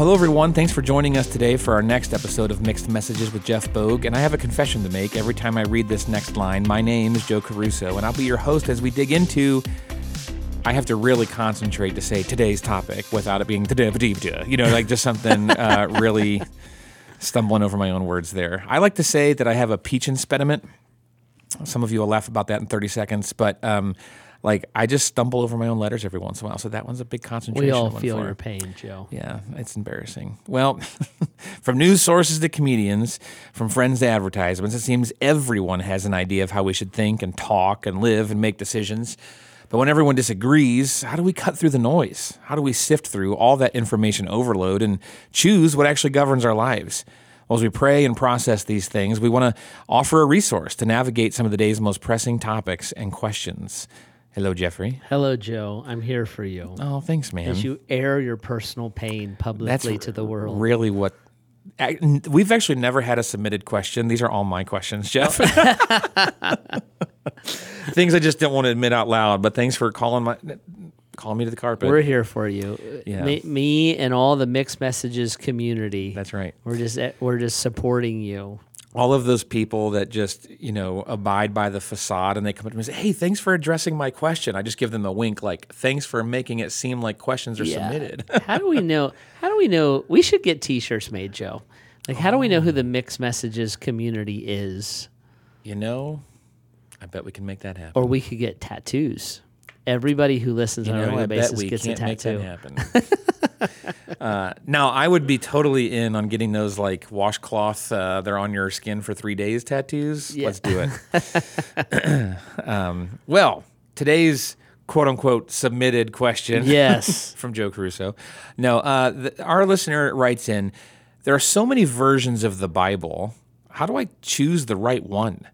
hello everyone. Thanks for joining us today for our next episode of Mixed Messages with Jeff Bogue. And I have a confession to make every time I read this next line. My name is Joe Caruso, and I'll be your host as we dig into. I have to really concentrate to say today's topic without it being you know, like just something uh, really stumbling over my own words there. I like to say that I have a peach impediment. Some of you will laugh about that in 30 seconds, but um, like I just stumble over my own letters every once in a while. So that one's a big concentration. We all feel for- your pain, Joe. yeah, it's embarrassing. Well, from news sources to comedians, from friends to advertisements, it seems everyone has an idea of how we should think and talk and live and make decisions. But when everyone disagrees, how do we cut through the noise? How do we sift through all that information overload and choose what actually governs our lives? Well, as we pray and process these things, we want to offer a resource to navigate some of the day's most pressing topics and questions. Hello, Jeffrey. Hello, Joe. I'm here for you. Oh, thanks, man. As you air your personal pain publicly to the world. Really, what I- we've actually never had a submitted question. These are all my questions, oh. Jeff. Things I just didn't want to admit out loud. But thanks for calling my calling me to the carpet. We're here for you. Uh, yeah. Me, me and all the mixed messages community. That's right. We're just eh, we're just supporting you. All of those people that just you know abide by the facade and they come up to me and say, "Hey, thanks for addressing my question." I just give them a wink, like, "Thanks for making it seem like questions are submitted." how do we know? How do we know? We should get T-shirts made, Joe. Like, how do we know who the mixed messages community is? you know, I bet we can make that happen. Or we could get tattoos. Everybody who listens You on a regular basis we gets a tattoo. uh, now, I would be totally in on getting those like washcloth, uh, they're on your skin for three days tattoos. Yeah. Let's do it. um, well, today's quote unquote submitted question Yes. from Joe Caruso. No, uh, the, our listener writes in There are so many versions of the Bible. How do I choose the right one?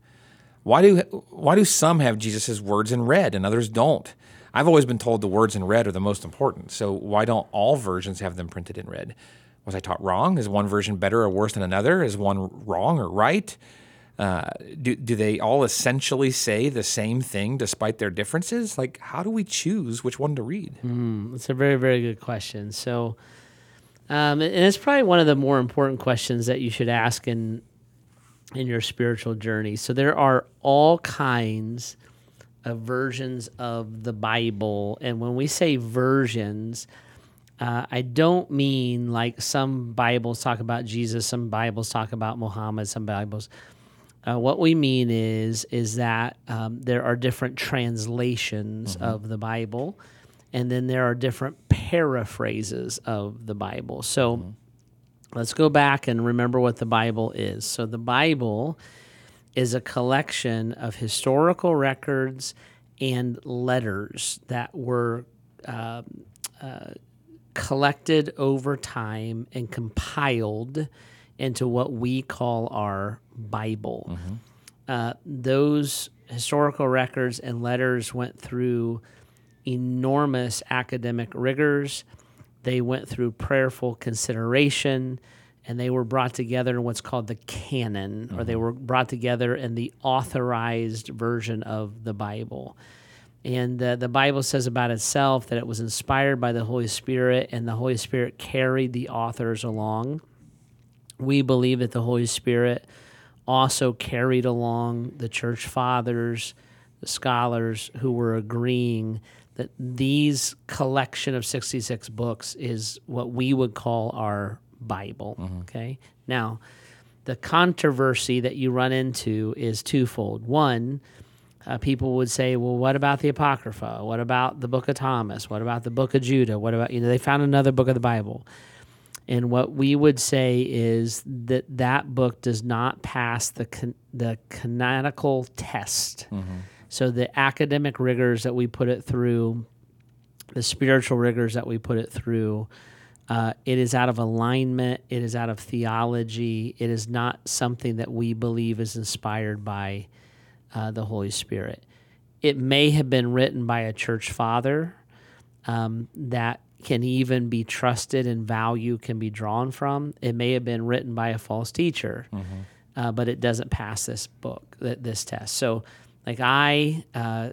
Why do why do some have Jesus' words in red and others don't? I've always been told the words in red are the most important. So why don't all versions have them printed in red? Was I taught wrong? Is one version better or worse than another? Is one wrong or right? Uh, do, do they all essentially say the same thing despite their differences? Like, how do we choose which one to read? It's a very, very good question. So, um, and it's probably one of the more important questions that you should ask in in your spiritual journey. So there are all kinds versions of the Bible, and when we say versions, uh, I don't mean like some Bibles talk about Jesus, some Bibles talk about Muhammad, some Bibles. Uh, what we mean is is that um, there are different translations of the Bible, and then there are different paraphrases of the Bible. So let's go back and remember what the Bible is. So the Bible is a collection of historical records and letters that were um, uh, collected over time and compiled into what we call our Bible. Uh, those historical records and letters went through enormous academic rigors. They went through prayerful consideration and they were brought together in what's called the canon, or they were brought together in the authorized version of the Bible. And uh, the Bible says about itself that it was inspired by the Holy Spirit, and the Holy Spirit carried the authors along. We believe that the Holy Spirit also carried along the church fathers, the scholars who were agreeing that these collection of 66 books is what we would call our Bible. Okay. Now, the controversy that you run into is twofold. One, uh, people would say, well, what about the Apocrypha? What about the book of Thomas? What about the book of Judah? What about, you know, they found another book of the Bible. And what we would say is that that book does not pass the can- the canonical test. So the academic rigors that we put it through, the spiritual rigors that we put it through, uh, it is out of alignment. It is out of theology. It is not something that we believe is inspired by uh, the Holy Spirit. It may have been written by a church father um, that can even be trusted and value can be drawn from. It may have been written by a false teacher, uh, but it doesn't pass this book, th- this test. So, like I, uh,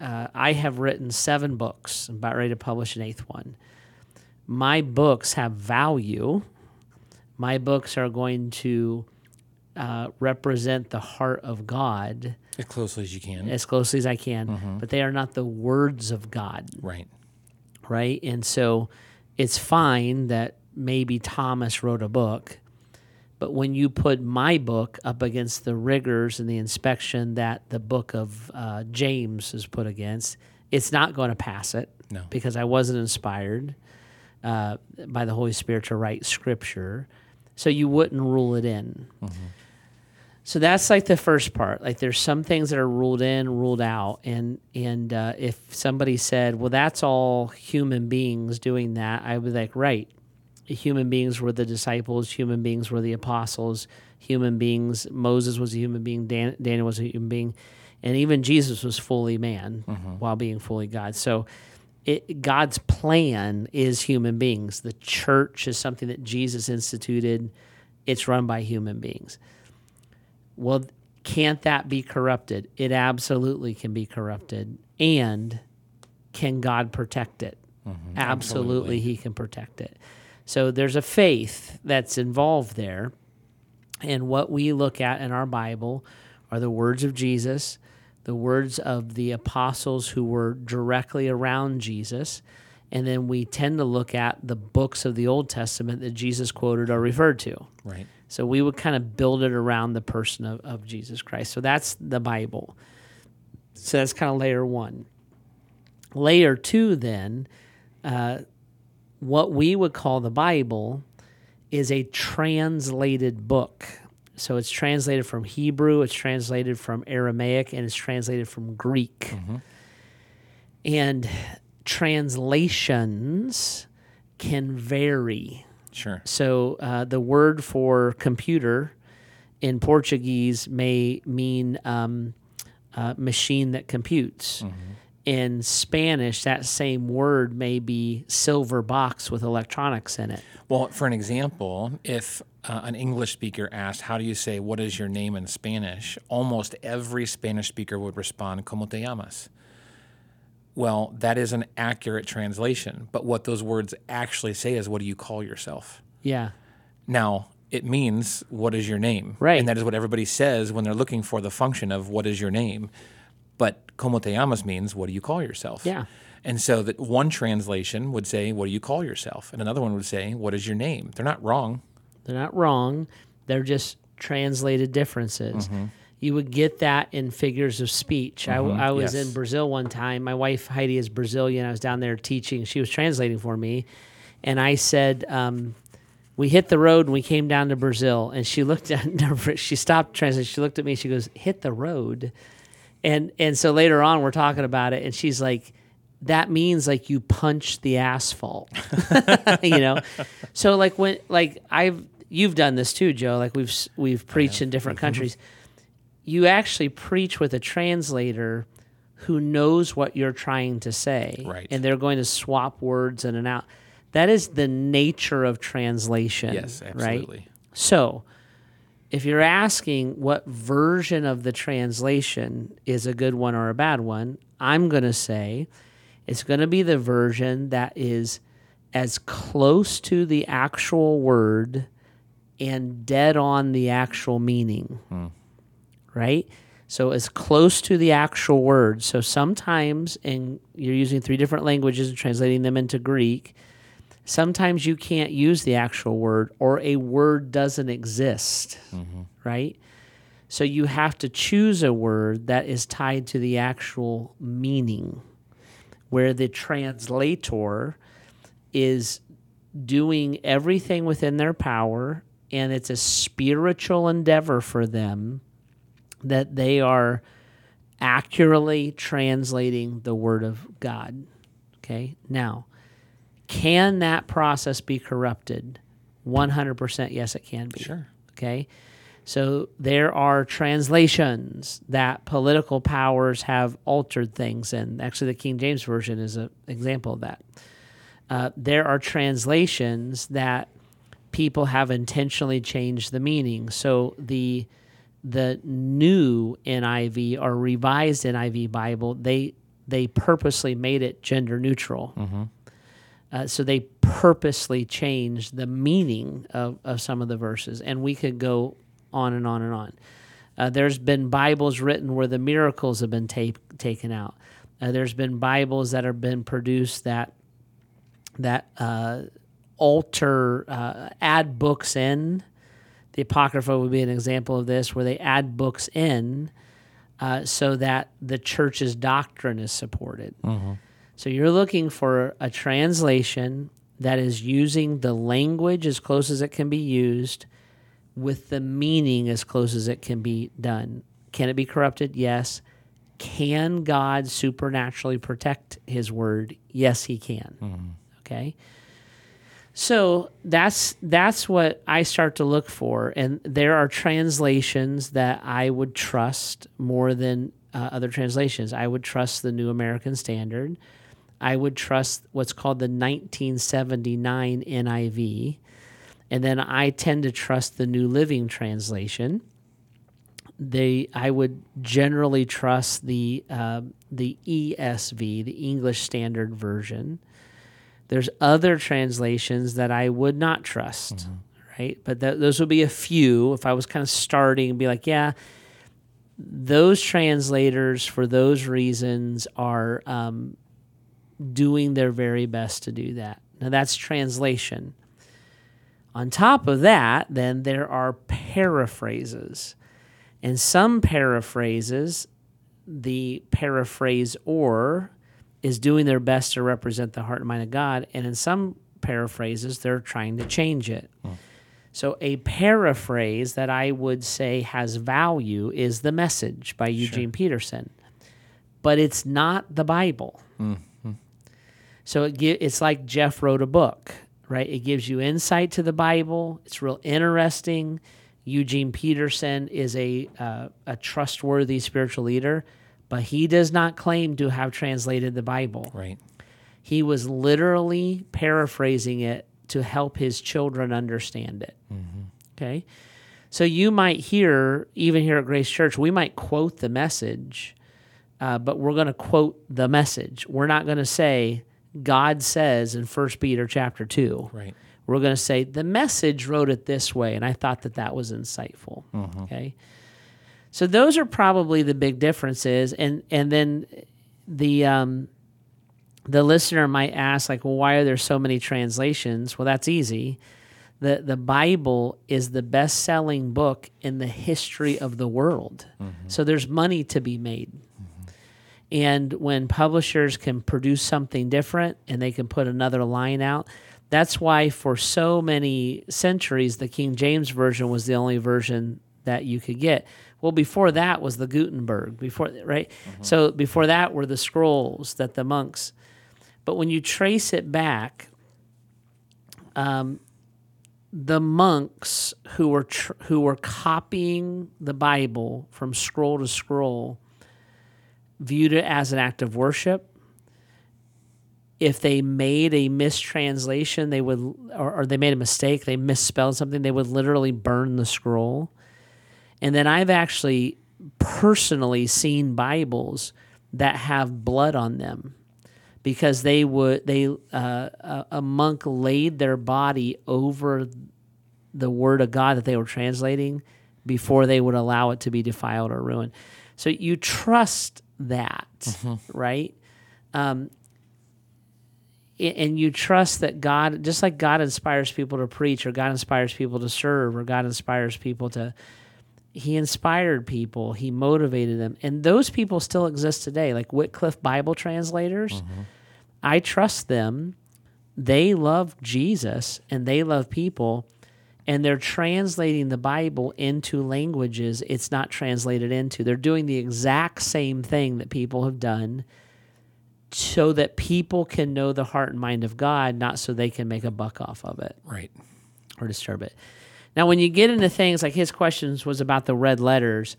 uh, I have written seven books. I'm about ready to publish an eighth one. My books have value. My books are going to uh, represent the heart of God As closely as you can. as closely as I can, but they are not the words of God, Right. right? And so it's fine that maybe Thomas wrote a book, but when you put my book up against the rigors and the inspection that the book of uh, James is put against, it's not going to pass it No. because I wasn't inspired uh, by the Holy Spirit to write scripture. So you wouldn't rule it in. So that's like the first part. Like there's some things that are ruled in, ruled out, and and uh, if somebody said, "Well, that's all human beings doing that," I would be like, "Right, human beings were the disciples, human beings were the apostles, human beings. Moses was a human being, Dan, Daniel was a human being, and even Jesus was fully man while being fully God. So, it, God's plan is human beings. The church is something that Jesus instituted. It's run by human beings. Well, can't that be corrupted? It absolutely can be corrupted. And can God protect it? Mm-hmm. Absolutely, absolutely. He can protect it. So there's a faith that's involved there. And what we look at in our Bible are the words of Jesus, the words of the apostles who were directly around Jesus. And then we tend to look at the books of the Old Testament that Jesus quoted or referred to. Right. So we would kind of build it around the person of, of Jesus Christ. So that's the Bible. So that's kind of layer one. Layer two, then, uh, what we would call the Bible is a translated book. So it's translated from Hebrew, it's translated from Aramaic, and it's translated from Greek. And translations can vary. Sure. So uh, the word for computer in Portuguese may mean um, uh, machine that computes. In Spanish, that same word may be silver box with electronics in it. Well, for an example, if uh, an English speaker asked, How do you say, What is your name in Spanish? almost every Spanish speaker would respond, ¿Cómo te llamas? Well, that is an accurate translation, but what those words actually say is, What do you call yourself? Yeah. Now, it means, What is your name? Right. And that is what everybody says when they're looking for the function of what is your name. But ¿Cómo te llamas means, What do you call yourself? Yeah. And so that one translation would say, What do you call yourself? And another one would say, What is your name? They're not wrong. They're not wrong. They're just translated differences. You would get that in figures of speech. I, I was yes. in Brazil one time. My wife Heidi is Brazilian. I was down there teaching. She was translating for me, and I said, um, "We hit the road and we came down to Brazil." And she looked at, she stopped translating. She looked at me. She goes, "Hit the road," and and so later on we're talking about it, and she's like. That means like you punch the asphalt, you know. So like when like I've you've done this too, Joe. Like we've we've preached in different mm-hmm. countries. You actually preach with a translator who knows what you're trying to say, Right. And they're going to swap words in and out. That is the nature of translation, Yes, right? absolutely. So, if you're asking what version of the translation is a good one or a bad one, I'm going to say it's going to be the version that is as close to the actual word and dead on the actual meaning. Right? So as close to the actual word. So sometimes and you're using three different languages and translating them into Greek, sometimes you can't use the actual word or a word doesn't exist, mm-hmm. right? So you have to choose a word that is tied to the actual meaning, where the translator is doing everything within their power, and it's a spiritual endeavor for them that they are accurately translating the Word of God. Okay, now can that process be corrupted? 100% yes, it can be. Sure. Okay. So there are translations that political powers have altered things and Actually, the King James Version is an example of that. Uh, there are translations that people have intentionally changed the meaning. So the the new NIV or revised NIV Bible, they they purposely made it gender neutral. Uh, so they purposely changed the meaning of, of some of the verses, and we could go on and on and on. Uh, there's been Bibles written where the miracles have been ta- taken out. Uh, there's been Bibles that have been produced that that uh, alter, uh, add books in. The Apocrypha would be an example of this, where they add books in uh, so that the church's doctrine is supported. So you're looking for a translation that is using the language as close as it can be used with the meaning as close as it can be done. Can it be corrupted? Yes. Can God supernaturally protect his word? Yes, he can. Okay. So that's that's what I start to look for, and there are translations that I would trust more than uh, other translations. I would trust the New American Standard. I would trust what's called the 1979 NIV, and then I tend to trust the New Living Translation. They, I would generally trust the uh, the ESV, the English Standard Version. There's other translations that I would not trust, right? But th- those would be a few. If I was kind of starting and be like, yeah, those translators for those reasons are um, doing their very best to do that. Now that's translation. On top of that, then there are paraphrases. And some paraphrases, the paraphrase or is doing their best to represent the heart and mind of God. And in some paraphrases, they're trying to change it. Hmm. So, a paraphrase that I would say has value is The Message by Eugene Peterson, but it's not the Bible. Hmm. So, it gi- it's like Jeff wrote a book, right? It gives you insight to the Bible, it's real interesting. Eugene Peterson is a, uh, a trustworthy spiritual leader, but he does not claim to have translated the Bible. Right. He was literally paraphrasing it to help his children understand it. Okay. So you might hear, even here at Grace Church, we might quote the message, uh, but we're going to quote the message. We're not going to say, God says in First Peter chapter 2. Right. We're going to say, the message wrote it this way, and I thought that that was insightful. Okay. So those are probably the big differences. And, and then the, um, the listener might ask, like, well, why are there so many translations? Well, that's easy. The, the Bible is the best selling book in the history of the world. So there's money to be made. And when publishers can produce something different and they can put another line out, that's why for so many centuries, the King James Version was the only version that you could get. Well, before that was the Gutenberg, before right? So before that were the scrolls that the monks. But when you trace it back, um, the monks who were tr- who were copying the Bible from scroll to scroll viewed it as an act of worship. If they made a mistranslation, they would, or, or they made a mistake, they misspelled something, they would literally burn the scroll. And then I've actually personally seen Bibles that have blood on them because they would they uh, a, a monk laid their body over the word of God that they were translating before they would allow it to be defiled or ruined. So you trust that, right? Um, and you trust that God, just like God inspires people to preach, or God inspires people to serve, or God inspires people to, He inspired people, He motivated them, and those people still exist today. Like Wycliffe Bible translators, I trust them. They love Jesus and they love people, and they're translating the Bible into languages it's not translated into. They're doing the exact same thing that people have done so that people can know the heart and mind of God, not so they can make a buck off of it Right. or disturb it. Now, when you get into things like his questions was about the red letters,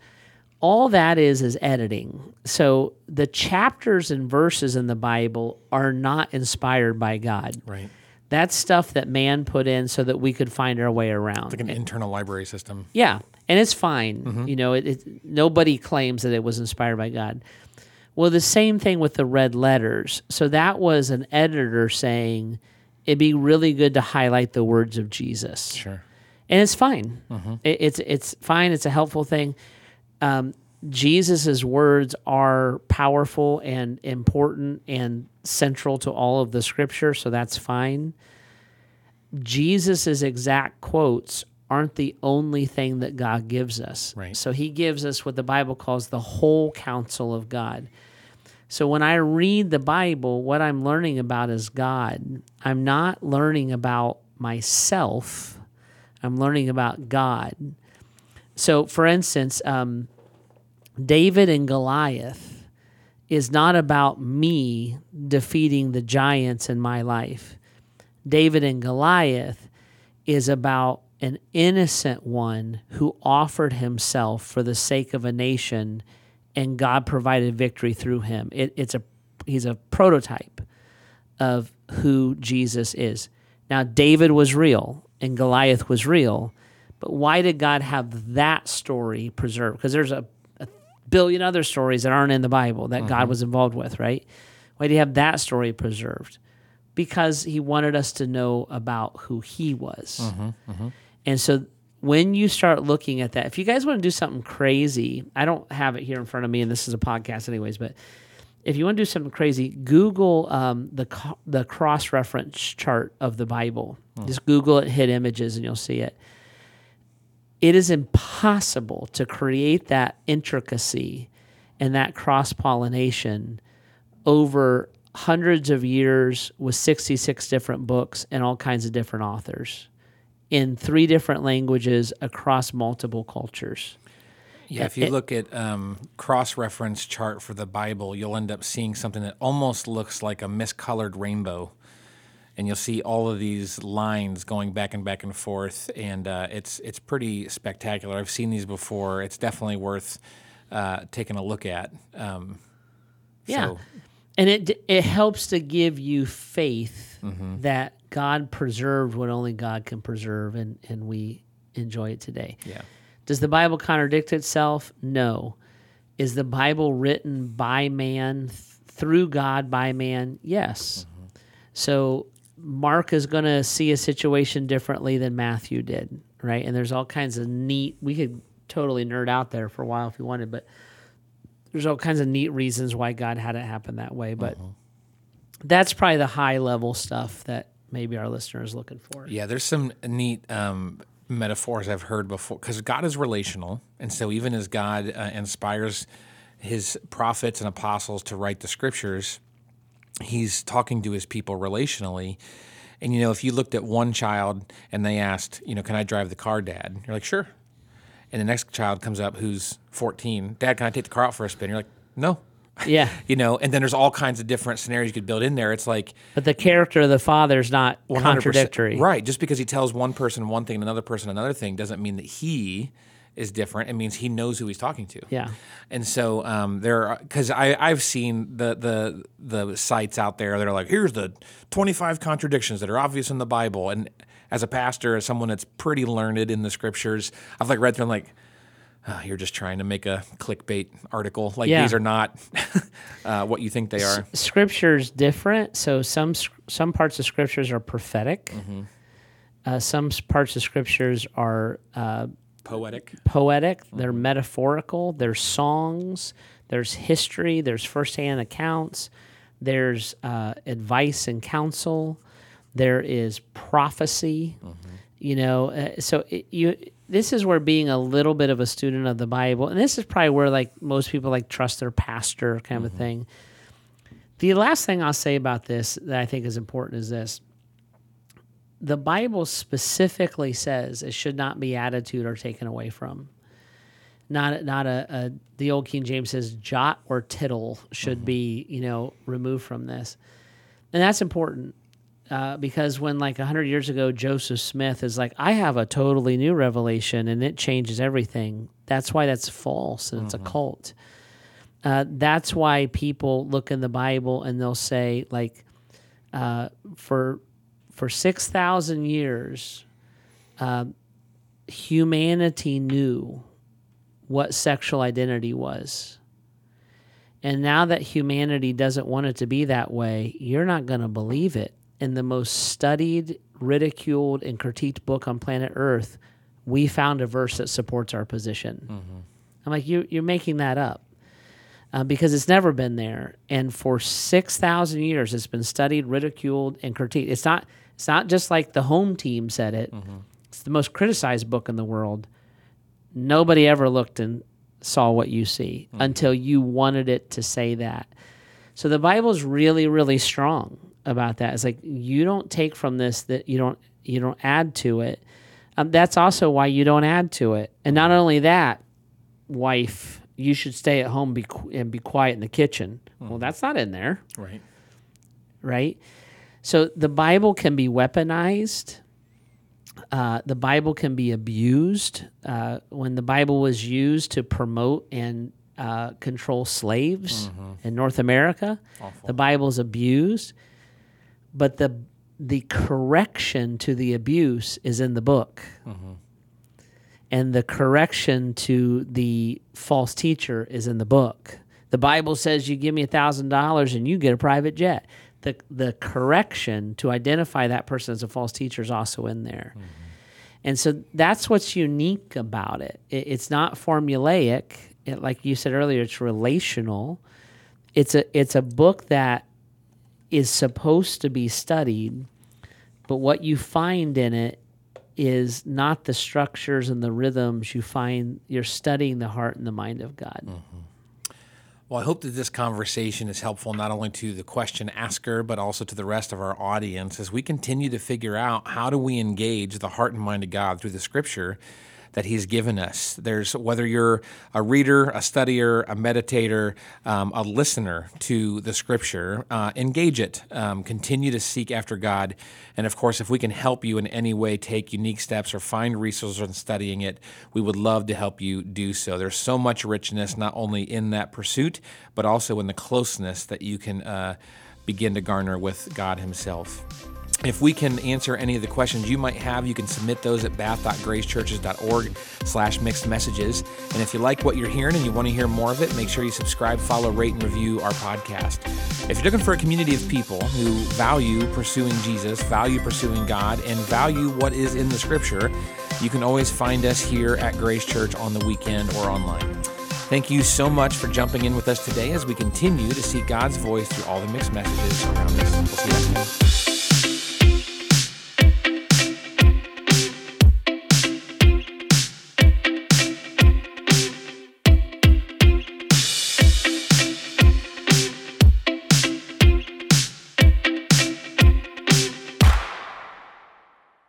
all that is is editing. So the chapters and verses in the Bible are not inspired by God. Right. That's stuff that man put in so that we could find our way around. Like an internal library system. Yeah, and it's fine. You know, it, it, nobody claims that it was inspired by God. Well, the same thing with the red letters. So that was an editor saying, it'd be really good to highlight the words of Jesus. Sure. and it's fine. It, it's it's fine. It's a helpful thing. Um, Jesus's words are powerful and important and central to all of the scripture, so that's fine. Jesus's exact quotes aren't the only thing that God gives us. Right. So he gives us what the Bible calls the whole counsel of God. So when I read the Bible, what I'm learning about is God. I'm not learning about myself. I'm learning about God. So, for instance, um, David and Goliath is not about me defeating the giants in my life. David and Goliath is about an innocent one who offered himself for the sake of a nation and God provided victory through him. It, it's a he's a prototype of who Jesus is. Now David was real and Goliath was real, but why did God have that story preserved? Because there's a, a billion other stories that aren't in the Bible that God mm-hmm. was involved with, right? Why do you have that story preserved? Because he wanted us to know about who he was. Mm-hmm, mm-hmm. And so when you start looking at that, if you guys want to do something crazy, I don't have it here in front of me, and this is a podcast, anyways, but if you want to do something crazy, Google um, the co- the cross reference chart of the Bible. Hmm. Just Google it, hit images, and you'll see it. It is impossible to create that intricacy and that cross pollination over hundreds of years with 66 different books and all kinds of different authors in three different languages across multiple cultures. Yeah, if you it- look at um, cross-reference chart for the Bible, you'll end up seeing something that almost looks like a miscolored rainbow, and you'll see all of these lines going back and back and forth, and uh, it's it's pretty spectacular. I've seen these before. It's definitely worth uh, taking a look at. Um, Yeah. so- and it it helps to give you faith that God preserved what only God can preserve and and we enjoy it today. yeah. Does the Bible contradict itself? No. Is the Bible written by man th- through God by man? Yes. So Mark is going to see a situation differently than Matthew did, right? And there's all kinds of neat. We could totally nerd out there for a while if you wanted, but there's all kinds of neat reasons why God had it happen that way. But that's probably the high level stuff that maybe our listener is looking for. Yeah, there's some neat um, metaphors I've heard before because God is relational, and so even as God uh, inspires His prophets and apostles to write the scriptures, He's talking to His people relationally. And you know, if you looked at one child and they asked, you know, can I drive the car, Dad? You're like, sure. And the next child comes up who's 14, Dad, can I take the car out for a spin? You're like, no. Yeah. You know, and then there's all kinds of different scenarios you could build in there. It's like But the character of the father is not contradictory. Right. Just because he tells one person one thing and another person another thing doesn't mean that he is different. It means he knows who he's talking to. Yeah. And so um, there, because I I've seen the the the sites out there that are like, here's the 25 contradictions that are obvious in the Bible. And as a pastor, as someone that's pretty learned in the scriptures, I've like read through and like. "Ah, you're just trying to make a clickbait article. Like Yeah. these are not uh, what you think they are. Scripture's different. So some some parts of scriptures are prophetic. Mm-hmm. Uh, some parts of scriptures are uh, Poetic. poetic. Mm-hmm. They're metaphorical. There's songs. There's history. There's firsthand accounts. There's uh, advice and counsel. There is prophecy. Mm-hmm. You know, uh, so it, you. This is where being a little bit of a student of the Bible, and this is probably where like most people like trust their pastor kind Mm-hmm. of a thing. The last thing I'll say about this that I think is important is this the Bible specifically says it should not be attitude or taken away from. Not not a, a the old King James says jot or tittle should be you know removed from this, and that's important uh, because when like hundred years ago Joseph Smith is like I have a totally new revelation and it changes everything. That's why that's false and it's a cult. Uh, that's why people look in the Bible and they'll say like uh, for for six thousand years, uh, humanity knew what sexual identity was. And now that humanity doesn't want it to be that way, you're not going to believe it in the most studied, ridiculed, and critiqued book on planet Earth, we found a verse that supports our position. I'm like, you, you're making that up. Uh, because it's never been there, and for six thousand years, it's been studied, ridiculed, and critiqued. It's not. It's not just like the home team said it. It's the most criticized book in the world. Nobody ever looked and saw what you see until you wanted it to say that. So the Bible's really, really strong about that. It's like you don't take from this that you don't you don't add to it. Um, that's also why you don't add to it. And not only that, wife, you should stay at home be, qu- and be quiet in the kitchen. Well, that's not in there Right. right? So the Bible can be weaponized. Uh, the Bible can be abused. Uh, when the Bible was used to promote and uh, control slaves in North America, the Bible's abused. But the the correction to the abuse is in the book, and the correction to the false teacher is in the book. The Bible says you give me a thousand dollars and you get a private jet. The the correction to identify that person as a false teacher is also in there. Mm-hmm. And so that's what's unique about it. it it's not formulaic. It, like you said earlier, it's relational. It's a it's a book that is supposed to be studied, but what you find in it is not the structures and the rhythms you find you're studying the heart and the mind of God. Mm-hmm. Well, I hope that this conversation is helpful not only to the question asker, but also to the rest of our audience as we continue to figure out how do we engage the heart and mind of God through the scripture that He's given us. There's whether you're a reader, a studier, a meditator, um, a listener to the scripture, uh, engage it. Um, continue to seek after God. And of course, if we can help you in any way take unique steps or find resources in studying it, we would love to help you do so. There's so much richness, not only in that pursuit, but also in the closeness that you can uh, begin to garner with God Himself. If we can answer any of the questions you might have, you can submit those at bath.gracechurches.org slash mixed messages. And if you like what you're hearing and you want to hear more of it, make sure you subscribe, follow, rate, and review our podcast. If you're looking for a community of people who value pursuing Jesus, value pursuing God, and value what is in the scripture, you can always find us here at Grace Church on the weekend or online. Thank you so much for jumping in with us today as we continue to see God's voice through all the mixed messages around us. We'll see you next time.